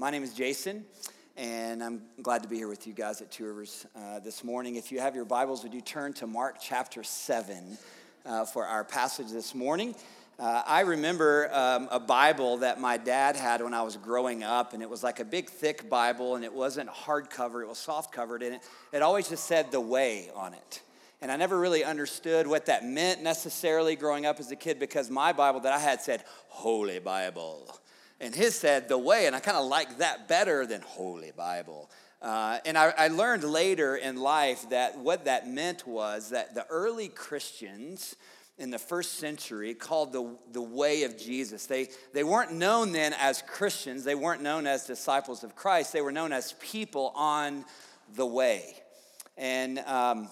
my name is Jason, and I'm glad to be here with you guys at Two Rivers uh, this morning. If you have your Bibles, would you turn to Mark chapter 7 uh, for our passage this morning? Uh, I remember um, a Bible that my dad had when I was growing up, and it was like a big, thick Bible, and it wasn't hardcover, it was soft covered, and it, it always just said the way on it. And I never really understood what that meant necessarily growing up as a kid because my Bible that I had said, Holy Bible and his said the way, and I kind of like that better than Holy Bible. Uh, and I, I, learned later in life that what that meant was that the early Christians in the first century called the, the way of Jesus. They, they weren't known then as Christians, they weren't known as disciples of Christ, they were known as people on the way. And um,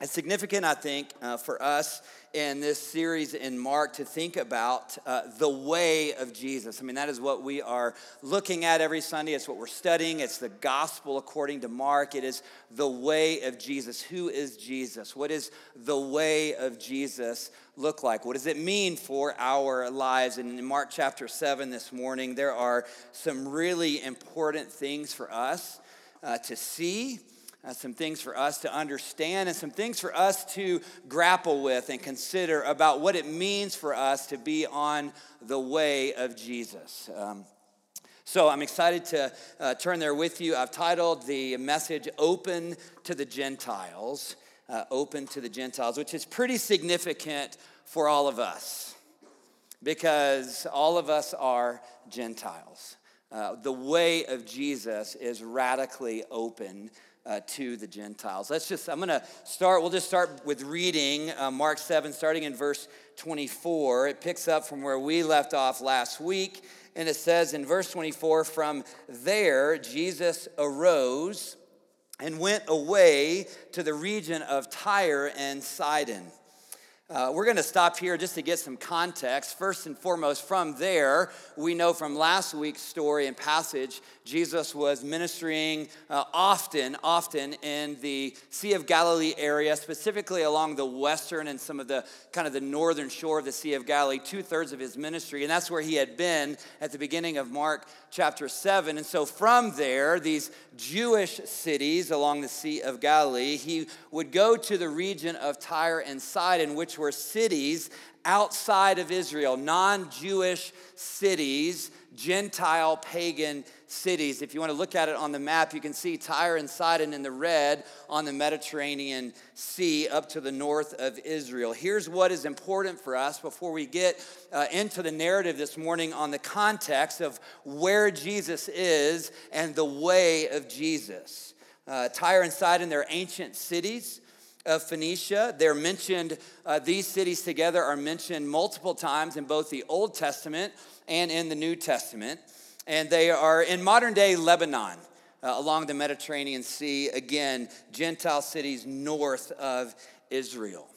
it's significant, I think, uh, for us in this series in Mark to think about uh, the way of Jesus. I mean, that is what we are looking at every Sunday. It's what we're studying. It's the gospel according to Mark. It is the way of Jesus. Who is Jesus? What does the way of Jesus look like? What does it mean for our lives? And in Mark chapter 7 this morning, there are some really important things for us uh, to see uh, some things for us to understand and some things for us to grapple with and consider about what it means for us to be on the way of Jesus. Um, so I'm excited to uh, turn there with you. I've titled the message Open to the Gentiles. Uh, open to the Gentiles, which is pretty significant for all of us because all of us are Gentiles. Uh, the way of Jesus is radically open uh, to the Gentiles. Let's just, I'm going to start, we'll just start with reading uh, Mark 7, starting in verse 24. It picks up from where we left off last week. And it says in verse 24, from there, Jesus arose and went away to the region of Tyre and Sidon. Uh, we're going to stop here just to get some context. First and foremost, from there, we know from last week's story and passage, Jesus was ministering uh, often, often in the Sea of Galilee area, specifically along the western and some of the kind of the northern shore of the Sea of Galilee, two thirds of his ministry. And that's where he had been at the beginning of Mark chapter 7. And so from there, these Jewish cities along the Sea of Galilee, he would go to the region of Tyre and Sidon, which were cities outside of Israel, non Jewish cities, Gentile pagan cities. If you want to look at it on the map, you can see Tyre and Sidon in the red on the Mediterranean Sea up to the north of Israel. Here's what is important for us before we get uh, into the narrative this morning on the context of where Jesus is and the way of Jesus. Uh, Tyre and Sidon, they're ancient cities of Phoenicia. They're mentioned, uh, these cities together are mentioned multiple times in both the Old Testament and in the New Testament. And they are in modern day Lebanon. Uh, along the Mediterranean Sea, again, Gentile cities north of Israel.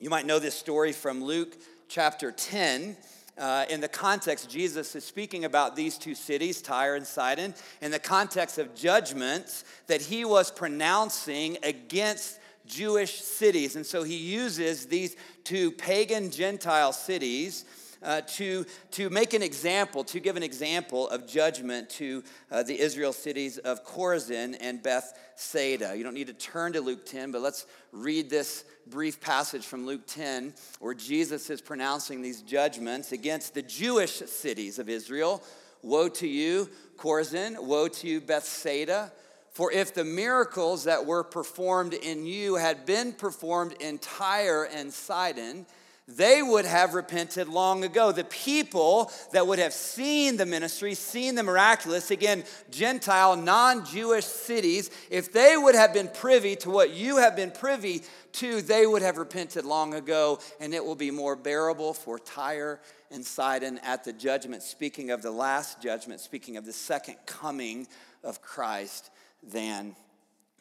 You might know this story from Luke chapter 10. Uh, in the context, Jesus is speaking about these two cities, Tyre and Sidon, in the context of judgments that he was pronouncing against Jewish cities. And so he uses these two pagan Gentile cities uh, to, to make an example, to give an example of judgment to uh, the Israel cities of Chorazin and Bethsaida. You don't need to turn to Luke 10, but let's read this brief passage from Luke 10 where Jesus is pronouncing these judgments against the Jewish cities of Israel. Woe to you, Chorazin! Woe to you, Bethsaida! For if the miracles that were performed in you had been performed in Tyre and Sidon, they would have repented long ago. The people that would have seen the ministry, seen the miraculous, again, Gentile, non Jewish cities, if they would have been privy to what you have been privy to, they would have repented long ago, and it will be more bearable for Tyre and Sidon at the judgment. Speaking of the last judgment, speaking of the second coming of Christ than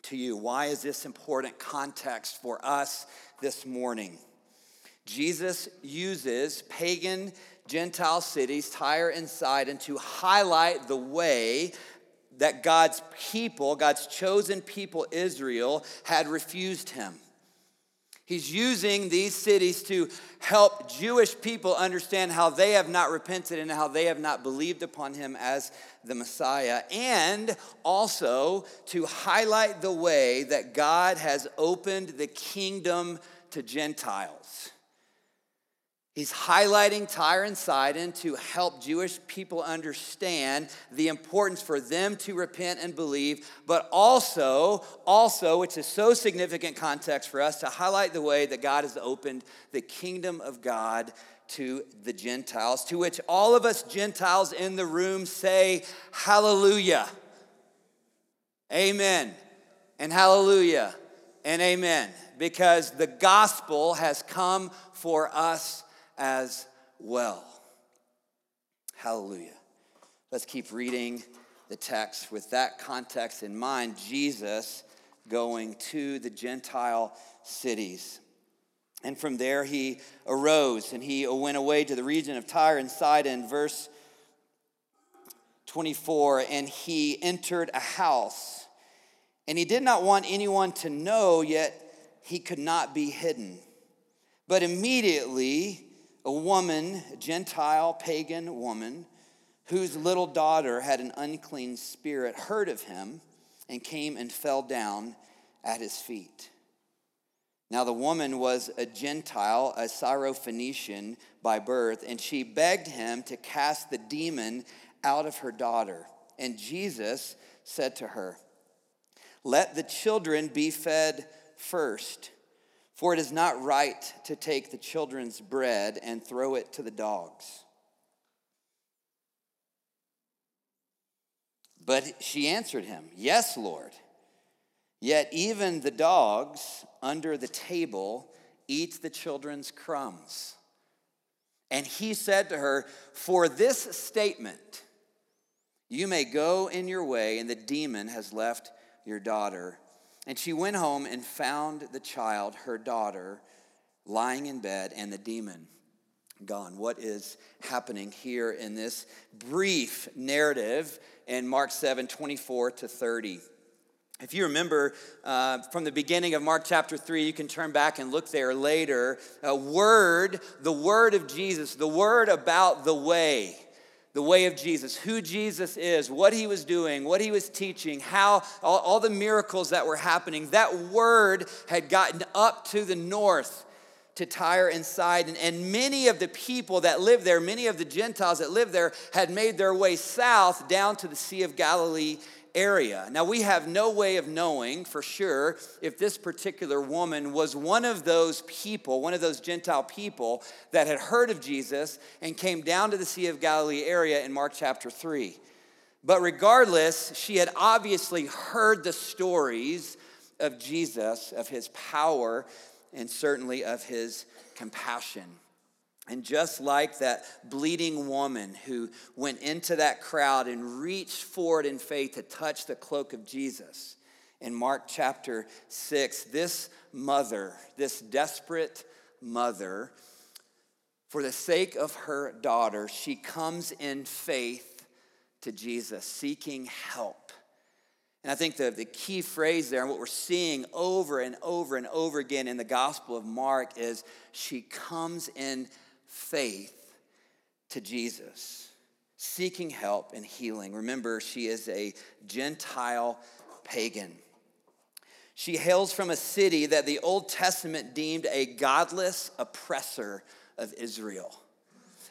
to you. Why is this important context for us this morning? Jesus uses pagan Gentile cities, Tyre and Sidon, to highlight the way that God's people, God's chosen people, Israel, had refused him. He's using these cities to help Jewish people understand how they have not repented and how they have not believed upon him as the Messiah, and also to highlight the way that God has opened the kingdom to Gentiles. He's highlighting Tyre and Sidon to help Jewish people understand the importance for them to repent and believe, but also, also, which is so significant context for us, to highlight the way that God has opened the kingdom of God to the Gentiles, to which all of us Gentiles in the room say, Hallelujah. Amen. And hallelujah. And amen. Because the gospel has come for us as well. Hallelujah. Let's keep reading the text with that context in mind. Jesus going to the Gentile cities. And from there he arose and he went away to the region of Tyre and Sidon. Verse 24 And he entered a house, and he did not want anyone to know, yet he could not be hidden. But immediately a woman, a Gentile pagan woman, whose little daughter had an unclean spirit, heard of him and came and fell down at his feet. Now, the woman was a Gentile, a Syrophoenician by birth, and she begged him to cast the demon out of her daughter. And Jesus said to her, Let the children be fed first for it is not right to take the children's bread and throw it to the dogs. But she answered him, Yes, Lord. Yet even the dogs under the table eat the children's crumbs. And he said to her, For this statement, you may go in your way, and the demon has left your daughter. And she went home and found the child, her daughter, lying in bed, and the demon gone. What is happening here in this brief narrative in Mark 7 24 to 30? If you remember uh, from the beginning of Mark chapter 3, you can turn back and look there later. A word, the word of Jesus, the word about the way the way of Jesus, who Jesus is, what he was doing, what he was teaching, how all, all, the miracles that were happening. That word had gotten up to the north to Tyre and Sidon, and many of the people that lived there, many of the Gentiles that lived there, had made their way south down to the Sea of Galilee area. Now, we have no way of knowing for sure if this particular woman was one of those people, one of those Gentile people that had heard of Jesus and came down to the Sea of Galilee area in Mark chapter 3. But regardless, she had obviously heard the stories of Jesus, of his power, and certainly of his compassion. And just like that bleeding woman who went into that crowd and reached forward in faith to touch the cloak of Jesus in Mark chapter 6, this mother, this desperate mother, for the sake of her daughter, she comes in faith to Jesus, seeking help. And I think the, the key phrase there, and what we're seeing over and over and over again in the Gospel of Mark, is she comes in faith to Jesus, seeking help and healing. Remember, she is a Gentile pagan. She hails from a city that the Old Testament deemed a godless oppressor of Israel.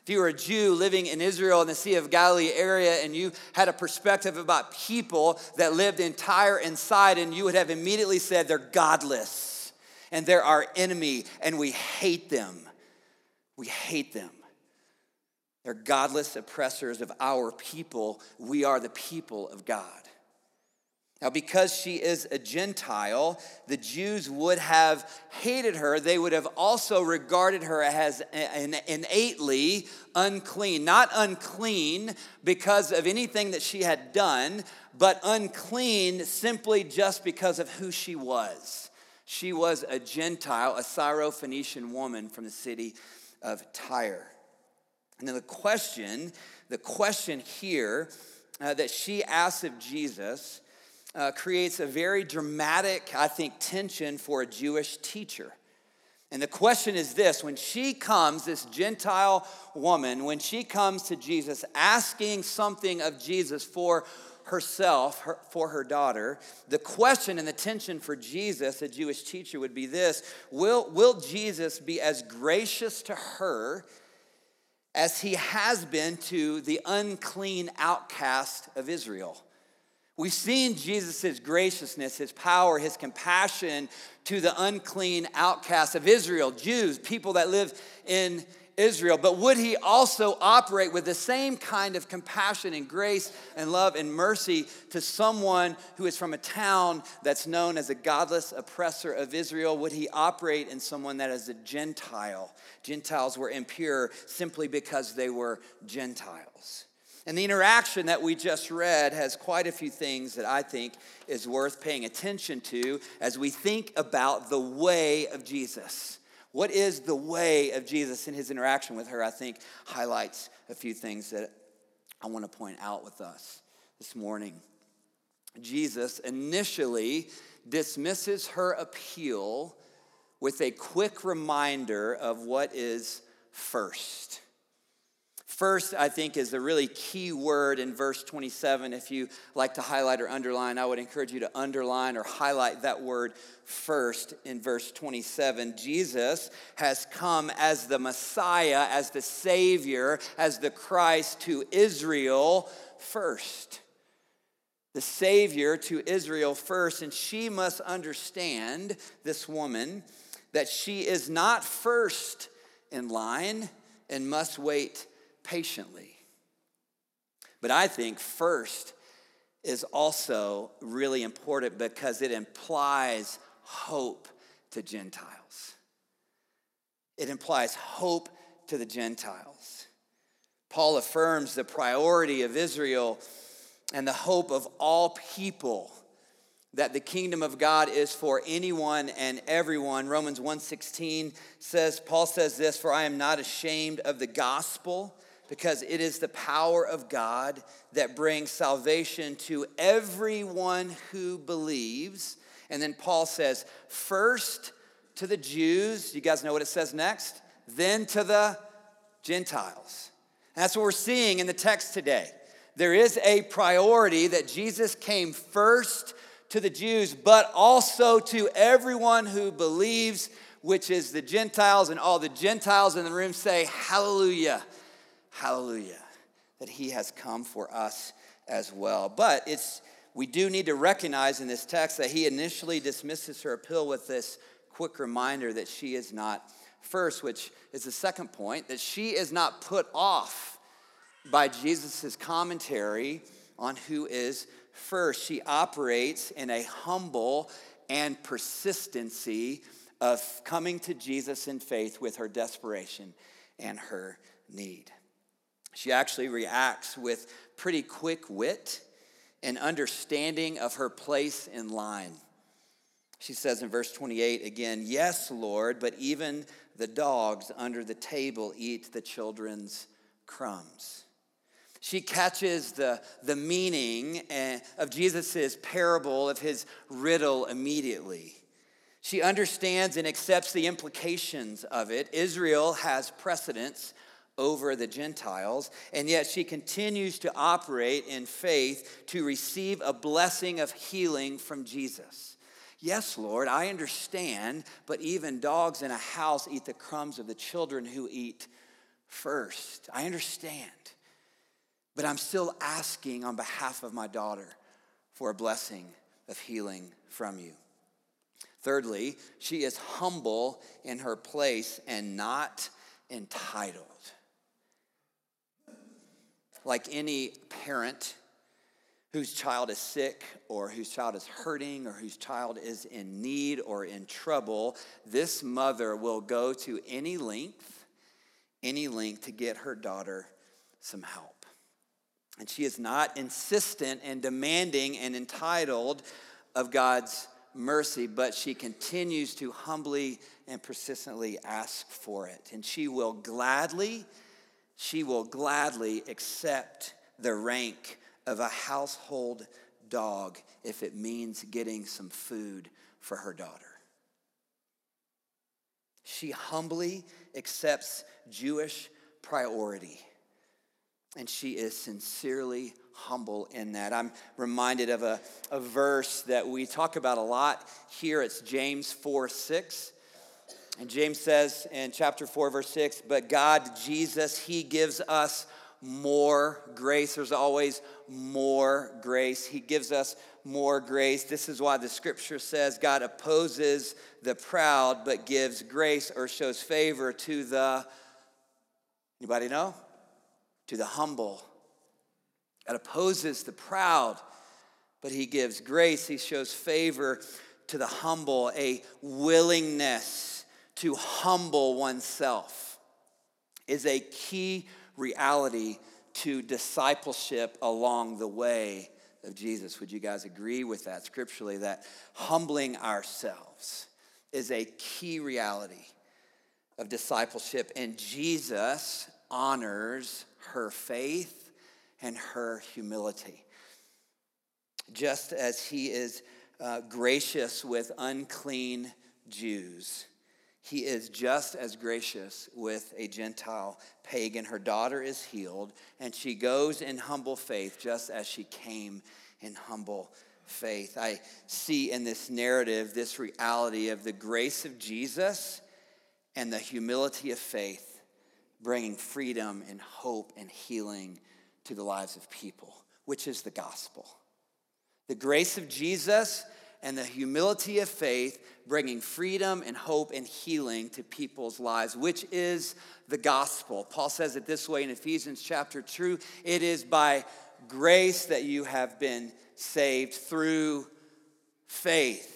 If you were a Jew living in Israel in the Sea of Galilee area and you had a perspective about people that lived entire inside, and you would have immediately said they're godless and they're our enemy and we hate them. We hate them. They're godless oppressors of our people. We are the people of God. Now, because she is a Gentile, the Jews would have hated her. They would have also regarded her as innately unclean. Not unclean because of anything that she had done, but unclean simply just because of who she was. She was a Gentile, a Syrophoenician woman from the city of Tyre. And then the question, the question here uh, that she asks of Jesus uh, creates a very dramatic, I think, tension for a Jewish teacher. And the question is this when she comes, this Gentile woman, when she comes to Jesus asking something of Jesus for herself, her, for her daughter, the question and the tension for Jesus, a Jewish teacher, would be this Will, will Jesus be as gracious to her as he has been to the unclean outcast of Israel? We've seen Jesus' graciousness, his power, his compassion to the unclean outcasts of Israel, Jews, people that live in Israel. But would he also operate with the same kind of compassion and grace and love and mercy to someone who is from a town that's known as a godless oppressor of Israel? Would he operate in someone that is a Gentile? Gentiles were impure simply because they were Gentiles. And the interaction that we just read has quite a few things that I think is worth paying attention to as we think about the way of Jesus. What is the way of Jesus in his interaction with her? I think highlights a few things that I want to point out with us this morning. Jesus initially dismisses her appeal with a quick reminder of what is first. First, I think, is a really key word in verse 27. If you like to highlight or underline, I would encourage you to underline or highlight that word first in verse 27. Jesus has come as the Messiah, as the Savior, as the Christ to Israel first. The Savior to Israel first. And she must understand, this woman, that she is not first in line and must wait patiently. But I think first is also really important because it implies hope to Gentiles. It implies hope to the Gentiles. Paul affirms the priority of Israel and the hope of all people that the kingdom of God is for anyone and everyone. Romans 1:16 says Paul says this for I am not ashamed of the gospel because it is the power of God that brings salvation to everyone who believes. And then Paul says, first to the Jews, you guys know what it says next? Then to the Gentiles. That's what we're seeing in the text today. There is a priority that Jesus came first to the Jews, but also to everyone who believes, which is the Gentiles. And all the Gentiles in the room say, Hallelujah. Hallelujah. That he has come for us as well. But it's we do need to recognize in this text that he initially dismisses her appeal with this quick reminder that she is not first, which is the second point, that she is not put off by Jesus' commentary on who is first. She operates in a humble and persistency of coming to Jesus in faith with her desperation and her need. She actually reacts with pretty quick wit and understanding of her place in line. She says in verse 28 again, Yes, Lord, but even the dogs under the table eat the children's crumbs. She catches the, the meaning eh, of Jesus' parable, of his riddle immediately. She understands and accepts the implications of it. Israel has precedence over the Gentiles, and yet she continues to operate in faith to receive a blessing of healing from Jesus. Yes, Lord, I understand, but even dogs in a house eat the crumbs of the children who eat first. I understand, but I'm still asking on behalf of my daughter for a blessing of healing from you. Thirdly, she is humble in her place and not entitled like any parent whose child is sick or whose child is hurting or whose child is in need or in trouble, this mother will go to any length, any length to get her daughter some help. And she is not insistent and demanding and entitled of God's mercy, but she continues to humbly and persistently ask for it. And she will gladly she will gladly accept the rank of a household dog if it means getting some food for her daughter. She humbly accepts Jewish priority. And she is sincerely humble in that. I'm reminded of a, a verse that we talk about a lot here. It's James 4 6. And James says in chapter 4, verse 6, but God, Jesus, He gives us more grace. There's always more grace. He gives us more grace. This is why the scripture says God opposes the proud, but gives grace or shows favor to the, anybody know? To the humble. God opposes the proud, but he gives grace. He shows favor to the humble, a willingness to humble oneself is a key reality to discipleship along the way of Jesus. Would you guys agree with that scripturally that humbling ourselves is a key reality of discipleship and Jesus honors her faith and her humility. Just as he is uh, gracious with unclean Jews, he is just as gracious with a Gentile pagan. Her daughter is healed, and she goes in humble faith just as she came in humble faith. I see in this narrative this reality of the grace of Jesus and the humility of faith bringing freedom and hope and healing to the lives of people, which is the gospel. The grace of Jesus and the humility of faith, bringing freedom and hope and healing to people's lives, which is the gospel. Paul says it this way in Ephesians chapter 2 it is by grace that you have been saved through faith.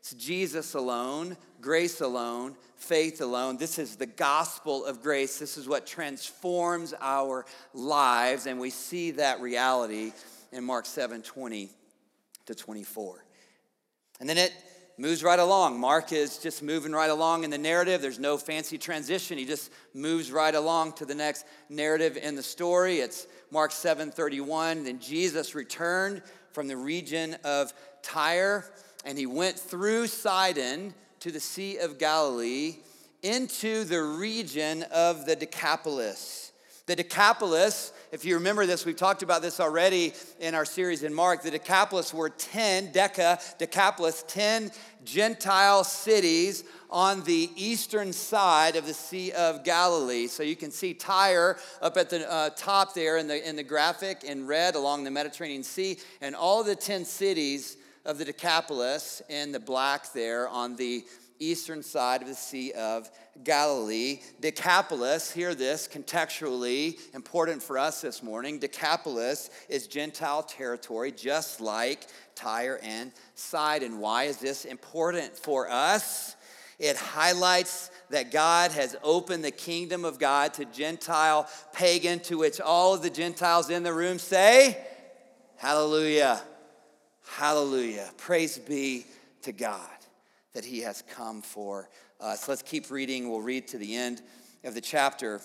It's Jesus alone, grace alone, faith alone. This is the gospel of grace. This is what transforms our lives, and we see that reality in Mark 7 20 to 24. And then it moves right along. Mark is just moving right along in the narrative. There's no fancy transition. He just moves right along to the next narrative in the story. It's Mark 7:31. Then Jesus returned from the region of Tyre, and he went through Sidon to the Sea of Galilee into the region of the Decapolis. The Decapolis if you remember this, we've talked about this already in our series in Mark. The Decapolis were 10, Deca, Decapolis, 10 Gentile cities on the eastern side of the Sea of Galilee. So you can see Tyre up at the uh, top there in the, in the graphic in red along the Mediterranean Sea, and all the 10 cities of the Decapolis in the black there on the eastern side of the Sea of Galilee. Decapolis, hear this contextually, important for us this morning. Decapolis is Gentile territory, just like Tyre and Sidon. Why is this important for us? It highlights that God has opened the kingdom of God to Gentile pagan, to which all of the Gentiles in the room say, Hallelujah. Hallelujah. Praise be to God that he has come for Uh, us. Let's keep reading. We'll read to the end of the chapter.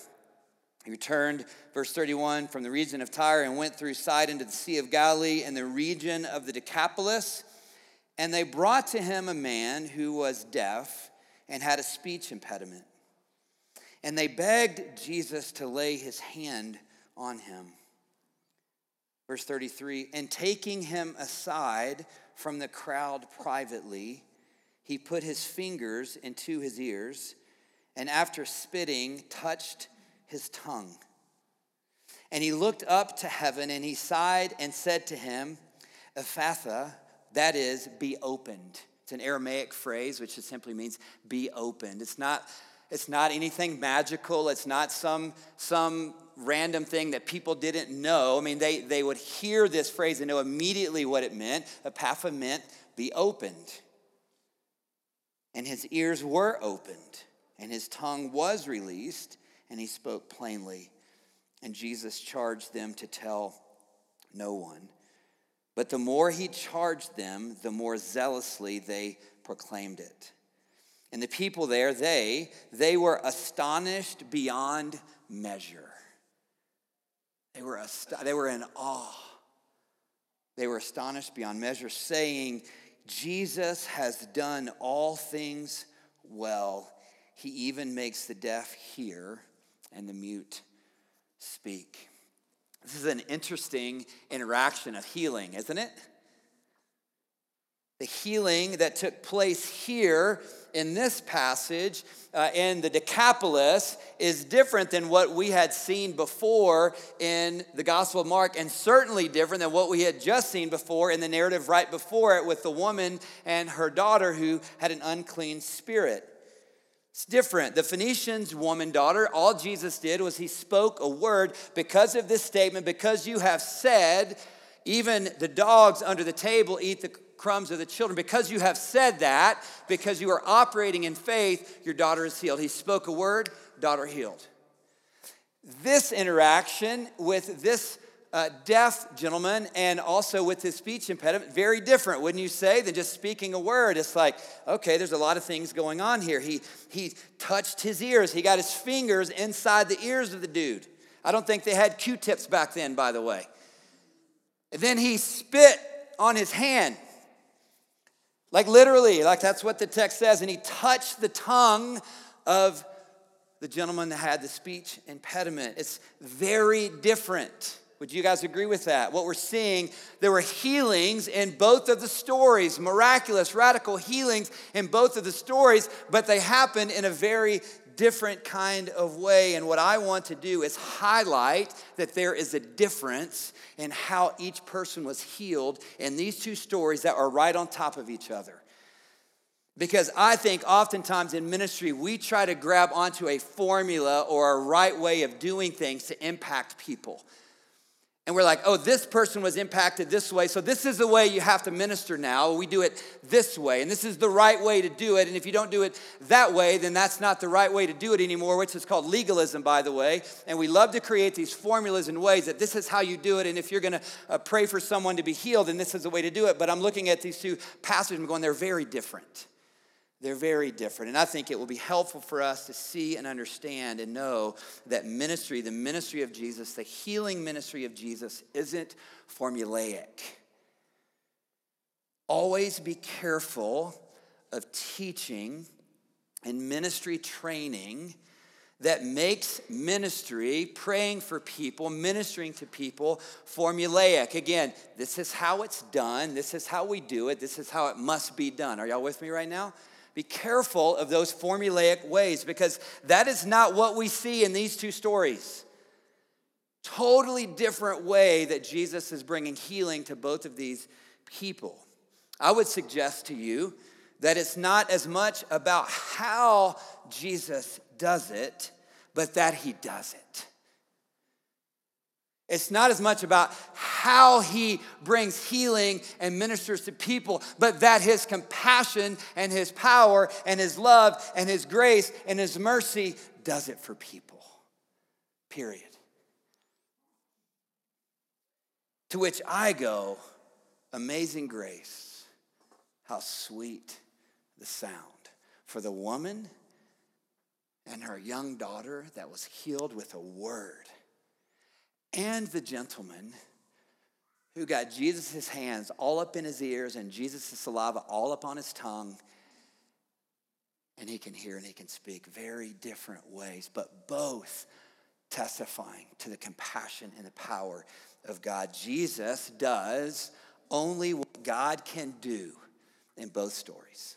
He returned, verse 31, from the region of Tyre and went through Sidon to the Sea of Galilee and the region of the Decapolis. And they brought to him a man who was deaf and had a speech impediment. And they begged Jesus to lay his hand on him. Verse 33 And taking him aside from the crowd privately, he put his fingers into his ears, and after spitting, touched his tongue. And he looked up to heaven, and he sighed and said to him, Ephphatha, that is, be opened. It's an Aramaic phrase, which simply means be opened. It's not, it's not anything magical. It's not some, some random thing that people didn't know. I mean, they, they would hear this phrase and know immediately what it meant. Ephphatha meant be opened. And his ears were opened, and his tongue was released, and he spoke plainly. And Jesus charged them to tell no one. But the more he charged them, the more zealously they proclaimed it. And the people there, they, they were astonished beyond measure. They were, ast- they were in awe. They were astonished beyond measure, saying, Jesus has done all things well. he even makes the deaf hear and the mute speak. This is an interesting interaction of healing, isn't it? The healing that took place here in this passage uh, in the Decapolis is different than what we had seen before in the Gospel of Mark, and certainly different than what we had just seen before in the narrative right before it with the woman and her daughter who had an unclean spirit. It's different. The Phoenician's woman daughter, all Jesus did was he spoke a word because of this statement, because you have said, even the dogs under the table eat the crumbs of the children. Because you have said that, because you are operating in faith, your daughter is healed. He spoke a word, daughter healed. This interaction with this uh, deaf gentleman and also with his speech impediment, very different, wouldn't you say, than just speaking a word? It's like, okay, there's a lot of things going on here. He, he touched his ears, he got his fingers inside the ears of the dude. I don't think they had Q tips back then, by the way. Then he spit on his hand. Like literally, like that's what the text says. And he touched the tongue of the gentleman that had the speech impediment. It's very different. Would you guys agree with that? What we're seeing, there were healings in both of the stories, miraculous, radical healings in both of the stories, but they happened in a very different kind of way. And what I want to do is highlight that there is a difference in how each person was healed in these two stories that are right on top of each other. Because I think oftentimes in ministry, we try to grab onto a formula or a right way of doing things to impact people and we're like, oh, this person was impacted this way, so this is the way you have to minister now. We do it this way, and this is the right way to do it. And if you don't do it that way, then that's not the right way to do it anymore, which is called legalism, by the way. And we love to create these formulas and ways that this is how you do it. And if you're going to uh, pray for someone to be healed, then this is the way to do it. But I'm looking at these two passages and going, they're very different. They're very different. And I think it will be helpful for us to see and understand and know that ministry, the ministry of Jesus, the healing ministry of Jesus, isn't formulaic. Always be careful of teaching and ministry training that makes ministry, praying for people, ministering to people, formulaic. Again, this is how it's done. This is how we do it. This is how it must be done. Are y'all with me right now? Be careful of those formulaic ways because that is not what we see in these two stories. Totally different way that Jesus is bringing healing to both of these people. I would suggest to you that it's not as much about how Jesus does it, but that he does it. It's not as much about how he brings healing and ministers to people, but that his compassion and his power and his love and his grace and his mercy does it for people. Period. To which I go, amazing grace, how sweet the sound for the woman and her young daughter that was healed with a word and the gentleman who got Jesus' hands all up in his ears and Jesus' saliva all up on his tongue. And he can hear and he can speak very different ways, but both testifying to the compassion and the power of God. Jesus does only what God can do in both stories.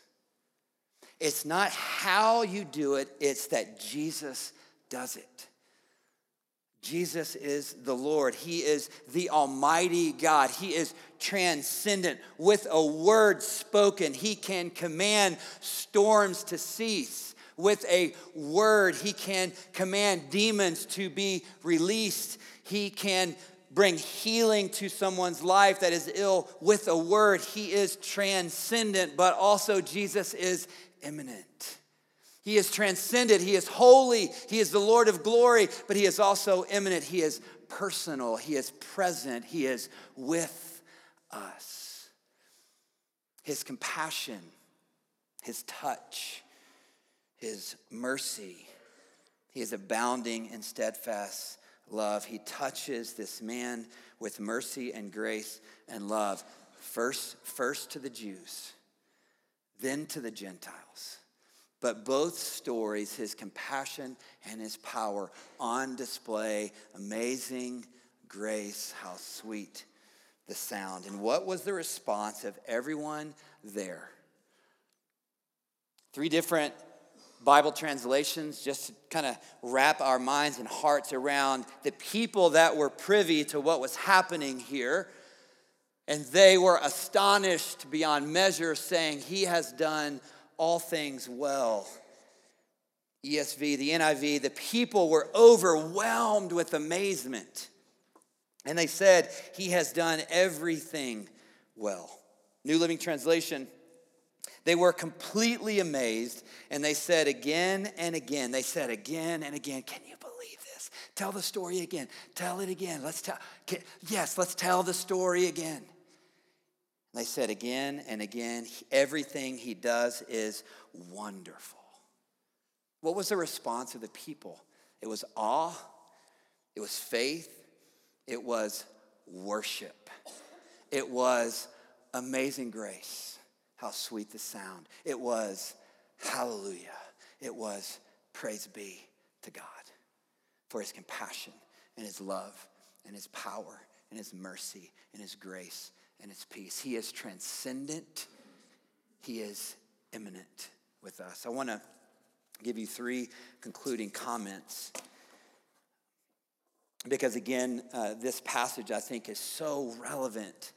It's not how you do it, it's that Jesus does it. Jesus is the Lord. He is the Almighty God. He is transcendent. With a word spoken, He can command storms to cease. With a word, He can command demons to be released. He can bring healing to someone's life that is ill with a word. He is transcendent, but also Jesus is immanent. He is transcended. He is holy. He is the Lord of glory, but He is also immanent. He is personal. He is present. He is with us. His compassion, His touch, His mercy. He is abounding in steadfast love. He touches this man with mercy and grace and love. First, first to the Jews, then to the Gentiles but both stories, his compassion and his power on display. Amazing grace, how sweet the sound. And what was the response of everyone there? Three different Bible translations just to kind of wrap our minds and hearts around the people that were privy to what was happening here. And they were astonished beyond measure, saying, He has done all things well. ESV, the NIV, the people were overwhelmed with amazement. And they said, He has done everything well. New Living Translation, they were completely amazed and they said again and again, they said again and again, Can you believe this? Tell the story again. Tell it again. Let's tell, can, yes, let's tell the story again. They said again and again, everything he does is wonderful. What was the response of the people? It was awe, it was faith, it was worship, it was amazing grace. How sweet the sound. It was hallelujah. It was praise be to God for his compassion and his love and his power and his mercy and his grace and his peace. He is transcendent, he is immanent with us. I want to give you three concluding comments. Because again, uh, this passage I think is so relevant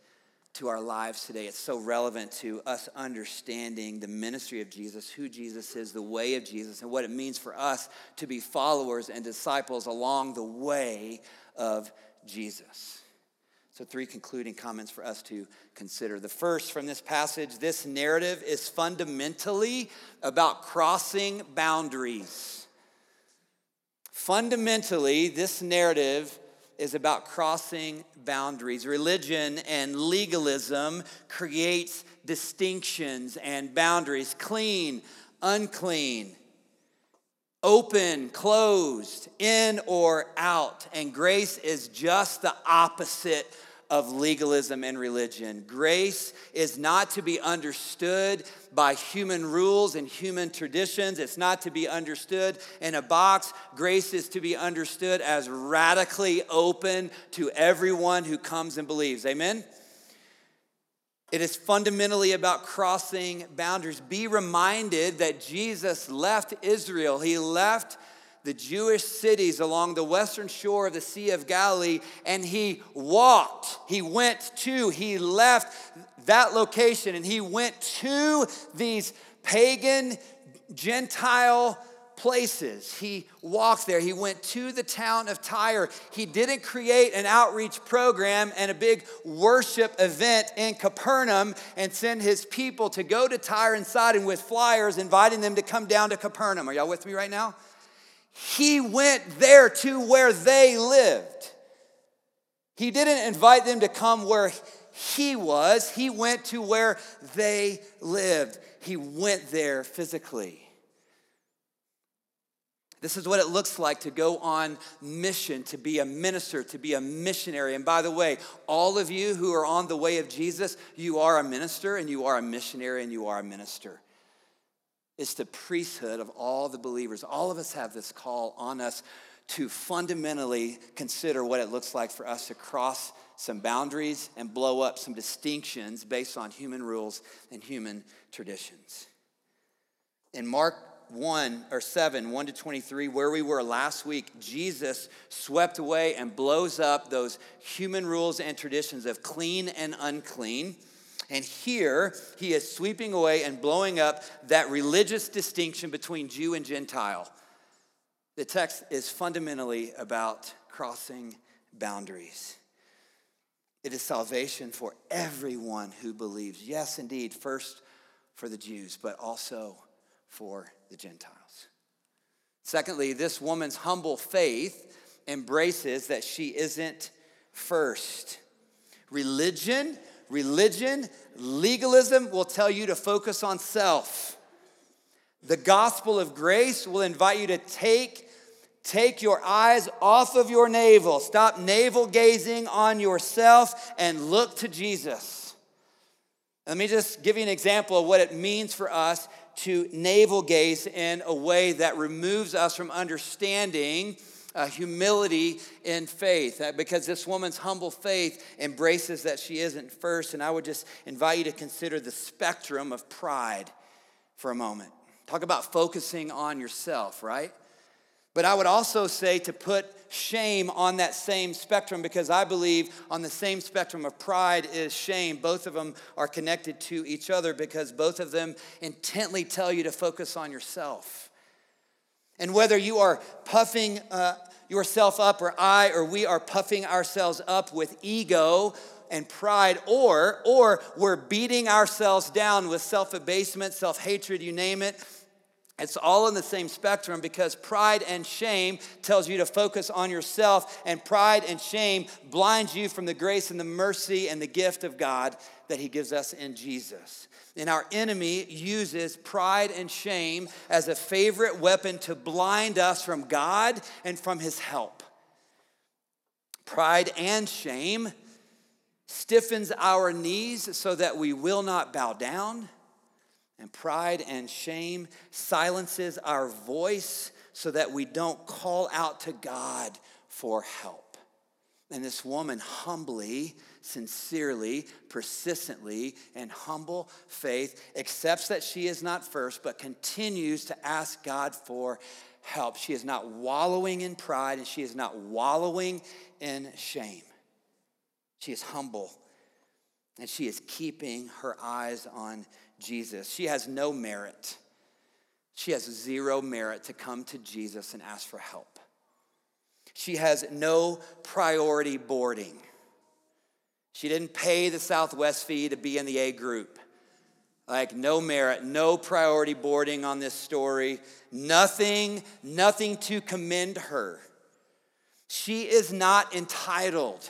to our lives today. It's so relevant to us understanding the ministry of Jesus, who Jesus is, the way of Jesus, and what it means for us to be followers and disciples along the way of Jesus. So, three concluding comments for us to consider. The first from this passage this narrative is fundamentally about crossing boundaries. Fundamentally, this narrative is about crossing boundaries. Religion and legalism creates distinctions and boundaries clean, unclean, open, closed, in or out. And grace is just the opposite of legalism and religion. Grace is not to be understood by human rules and human traditions. It's not to be understood in a box. Grace is to be understood as radically open to everyone who comes and believes. Amen? It is fundamentally about crossing boundaries. Be reminded that Jesus left Israel. He left the Jewish cities along the western shore of the Sea of Galilee, and he walked. He went to, he left that location, and he went to these pagan, Gentile places. He walked there. He went to the town of Tyre. He didn't create an outreach program and a big worship event in Capernaum and send his people to go to Tyre and Sidon with flyers inviting them to come down to Capernaum. Are y'all with me right now? He went there to where they lived. He didn't invite them to come where he was, he went to where they lived. He went there physically. This is what it looks like to go on mission, to be a minister, to be a missionary. And by the way, all of you who are on the way of Jesus, you are a minister and you are a missionary and you are a minister. It's the priesthood of all the believers. All of us have this call on us to fundamentally consider what it looks like for us to cross some boundaries and blow up some distinctions based on human rules and human traditions. In Mark 1 or 7, 1 to 23, where we were last week, Jesus swept away and blows up those human rules and traditions of clean and unclean and here he is sweeping away and blowing up that religious distinction between Jew and Gentile. The text is fundamentally about crossing boundaries. It is salvation for everyone who believes. Yes, indeed, first for the Jews, but also for the Gentiles. Secondly, this woman's humble faith embraces that she isn't first. Religion Religion, legalism will tell you to focus on self. The gospel of grace will invite you to take Take your eyes off of your navel. Stop navel gazing on yourself and look to Jesus. Let me just give you an example of what it means for us to navel gaze in a way that removes us from understanding uh, humility in faith uh, because this woman's humble faith embraces that she isn't first. And I would just invite you to consider the spectrum of pride for a moment. Talk about focusing on yourself, right? But I would also say to put shame on that same spectrum because I believe on the same spectrum of pride is shame. Both of them are connected to each other because both of them intently tell you to focus on yourself. And whether you are puffing uh, yourself up, or I or we are puffing ourselves up with ego and pride, or, or we're beating ourselves down with self abasement, self hatred, you name it it's all in the same spectrum because pride and shame tells you to focus on yourself, and pride and shame blinds you from the grace and the mercy and the gift of God that He gives us in Jesus. And our enemy uses pride and shame as a favorite weapon to blind us from God and from His help. Pride and shame stiffens our knees so that we will not bow down and pride and shame silences our voice so that we don't call out to God for help. And this woman humbly, sincerely, persistently, and humble faith accepts that she is not first, but continues to ask God for help. She is not wallowing in pride and she is not wallowing in shame. She is humble and she is keeping her eyes on Jesus. She has no merit. She has zero merit to come to Jesus and ask for help. She has no priority boarding. She didn't pay the Southwest fee to be in the A group. Like, no merit, no priority boarding on this story, nothing, nothing to commend her. She is not entitled.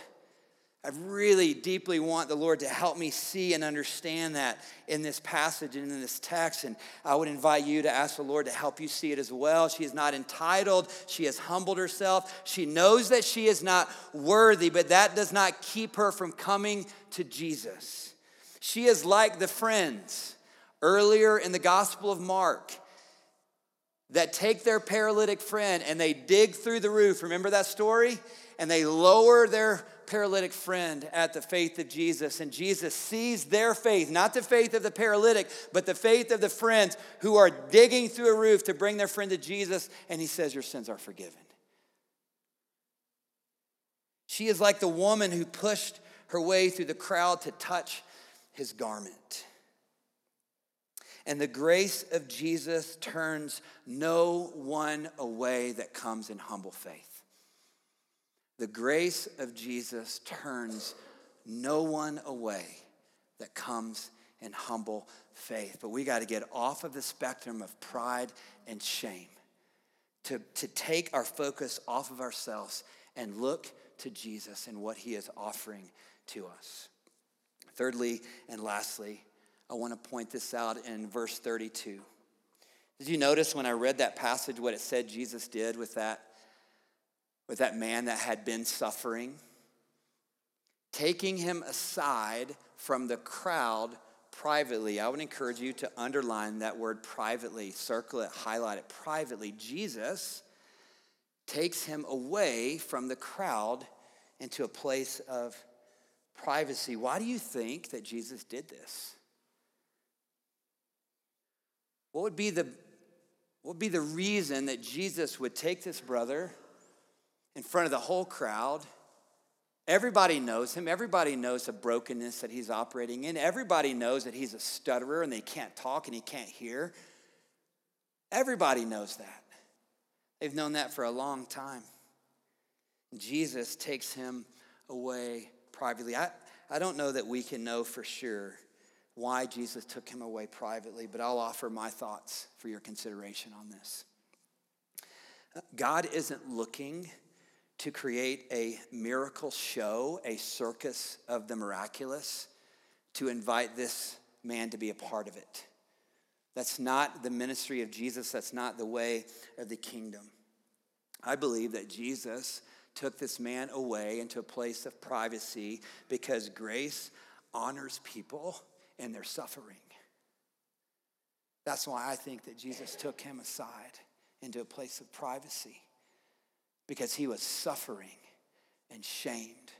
I really deeply want the Lord to help me see and understand that in this passage and in this text. And I would invite you to ask the Lord to help you see it as well. She is not entitled, she has humbled herself. She knows that she is not worthy, but that does not keep her from coming to Jesus. She is like the friends earlier in the Gospel of Mark that take their paralytic friend and they dig through the roof. Remember that story? And they lower their paralytic friend at the faith of Jesus, and Jesus sees their faith, not the faith of the paralytic, but the faith of the friends who are digging through a roof to bring their friend to Jesus, and he says, Your sins are forgiven. She is like the woman who pushed her way through the crowd to touch his garment. And the grace of Jesus turns no one away that comes in humble faith. The grace of Jesus turns no one away that comes in humble faith. But we got to get off of the spectrum of pride and shame, to, to take our focus off of ourselves and look to Jesus and what he is offering to us. Thirdly and lastly, I want to point this out in verse 32. Did you notice when I read that passage what it said Jesus did with that with that man that had been suffering, taking him aside from the crowd privately. I would encourage you to underline that word privately, circle it, highlight it privately. Jesus takes him away from the crowd into a place of privacy. Why do you think that Jesus did this? What would be the, what would be the reason that Jesus would take this brother? In front of the whole crowd. Everybody knows him. Everybody knows the brokenness that he's operating in. Everybody knows that he's a stutterer and they can't talk and he can't hear. Everybody knows that. They've known that for a long time. Jesus takes him away privately. I, I don't know that we can know for sure why Jesus took him away privately, but I'll offer my thoughts for your consideration on this. God isn't looking to create a miracle show, a circus of the miraculous, to invite this man to be a part of it. That's not the ministry of Jesus. That's not the way of the kingdom. I believe that Jesus took this man away into a place of privacy because grace honors people in their suffering. That's why I think that Jesus took him aside into a place of privacy because he was suffering and shamed.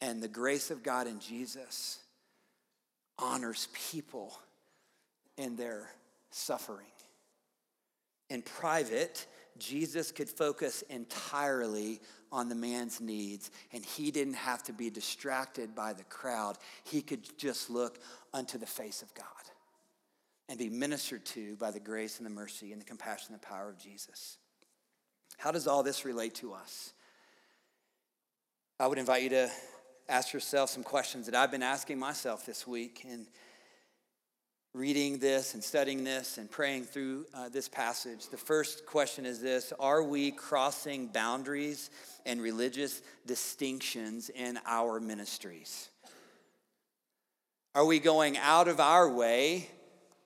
And the grace of God in Jesus honors people in their suffering. In private, Jesus could focus entirely on the man's needs, and he didn't have to be distracted by the crowd. He could just look unto the face of God and be ministered to by the grace and the mercy and the compassion and the power of Jesus. How does all this relate to us? I would invite you to ask yourself some questions that I've been asking myself this week and reading this and studying this and praying through uh, this passage. The first question is this Are we crossing boundaries and religious distinctions in our ministries? Are we going out of our way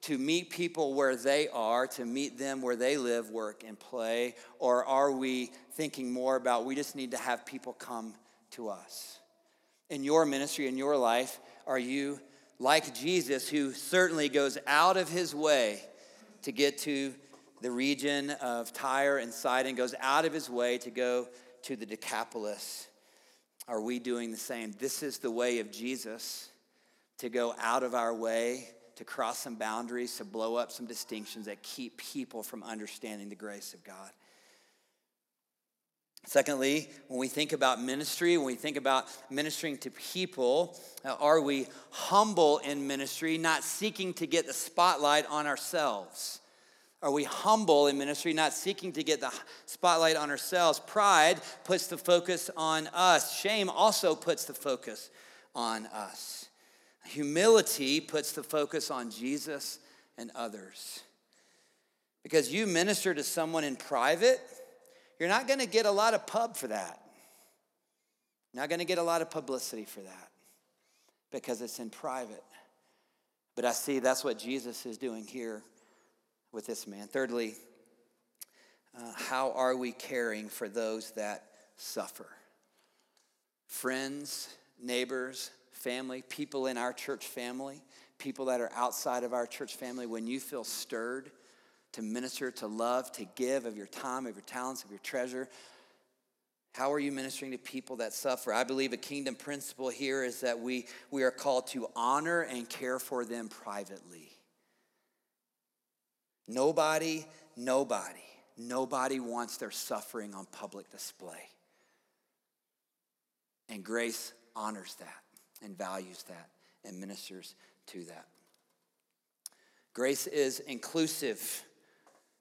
to meet people where they are, to meet them where they live, work, and play? Or are we thinking more about we just need to have people come to us? In your ministry, in your life, are you like Jesus, who certainly goes out of his way to get to the region of Tyre and Sidon, goes out of his way to go to the Decapolis? Are we doing the same? This is the way of Jesus to go out of our way to cross some boundaries, to blow up some distinctions that keep people from understanding the grace of God. Secondly, when we think about ministry, when we think about ministering to people, uh, are we humble in ministry, not seeking to get the spotlight on ourselves? Are we humble in ministry, not seeking to get the spotlight on ourselves? Pride puts the focus on us. Shame also puts the focus on us. Humility puts the focus on Jesus and others. Because you minister to someone in private, you're not going to get a lot of pub for that. You're not going to get a lot of publicity for that because it's in private. But I see that's what Jesus is doing here with this man. Thirdly, uh, how are we caring for those that suffer? Friends, neighbors, family, people in our church family, people that are outside of our church family, when you feel stirred to minister, to love, to give of your time, of your talents, of your treasure, how are you ministering to people that suffer? I believe a kingdom principle here is that we, we are called to honor and care for them privately. Nobody, nobody, nobody wants their suffering on public display. And grace honors that and values that and ministers to that. Grace is inclusive.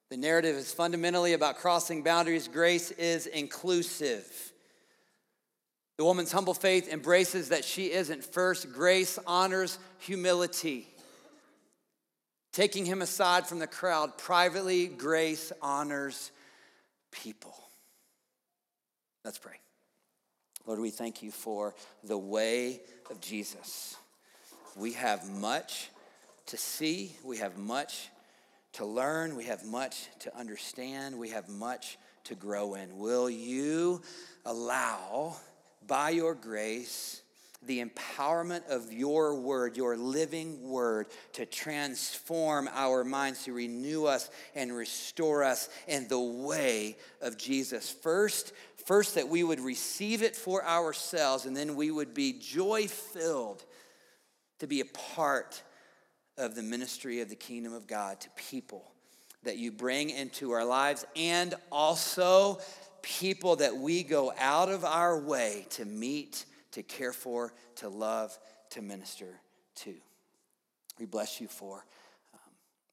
The narrative is fundamentally about crossing boundaries. Grace is inclusive. The woman's humble faith embraces that she isn't first. Grace honors humility. Taking him aside from the crowd privately, grace honors people. Let's pray. Lord, we thank you for the way of Jesus. We have much to see, we have much to learn, we have much to understand, we have much to grow in. Will you allow, by your grace, the empowerment of your word, your living word, to transform our minds, to renew us and restore us in the way of Jesus. First, First, that we would receive it for ourselves, and then we would be joy filled to be a part of the ministry of the kingdom of God to people that you bring into our lives, and also people that we go out of our way to meet, to care for, to love, to minister to. We bless you for um,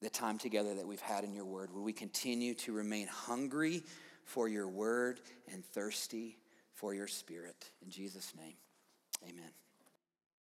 the time together that we've had in your word. Will we continue to remain hungry? For your word and thirsty for your spirit. In Jesus' name, amen.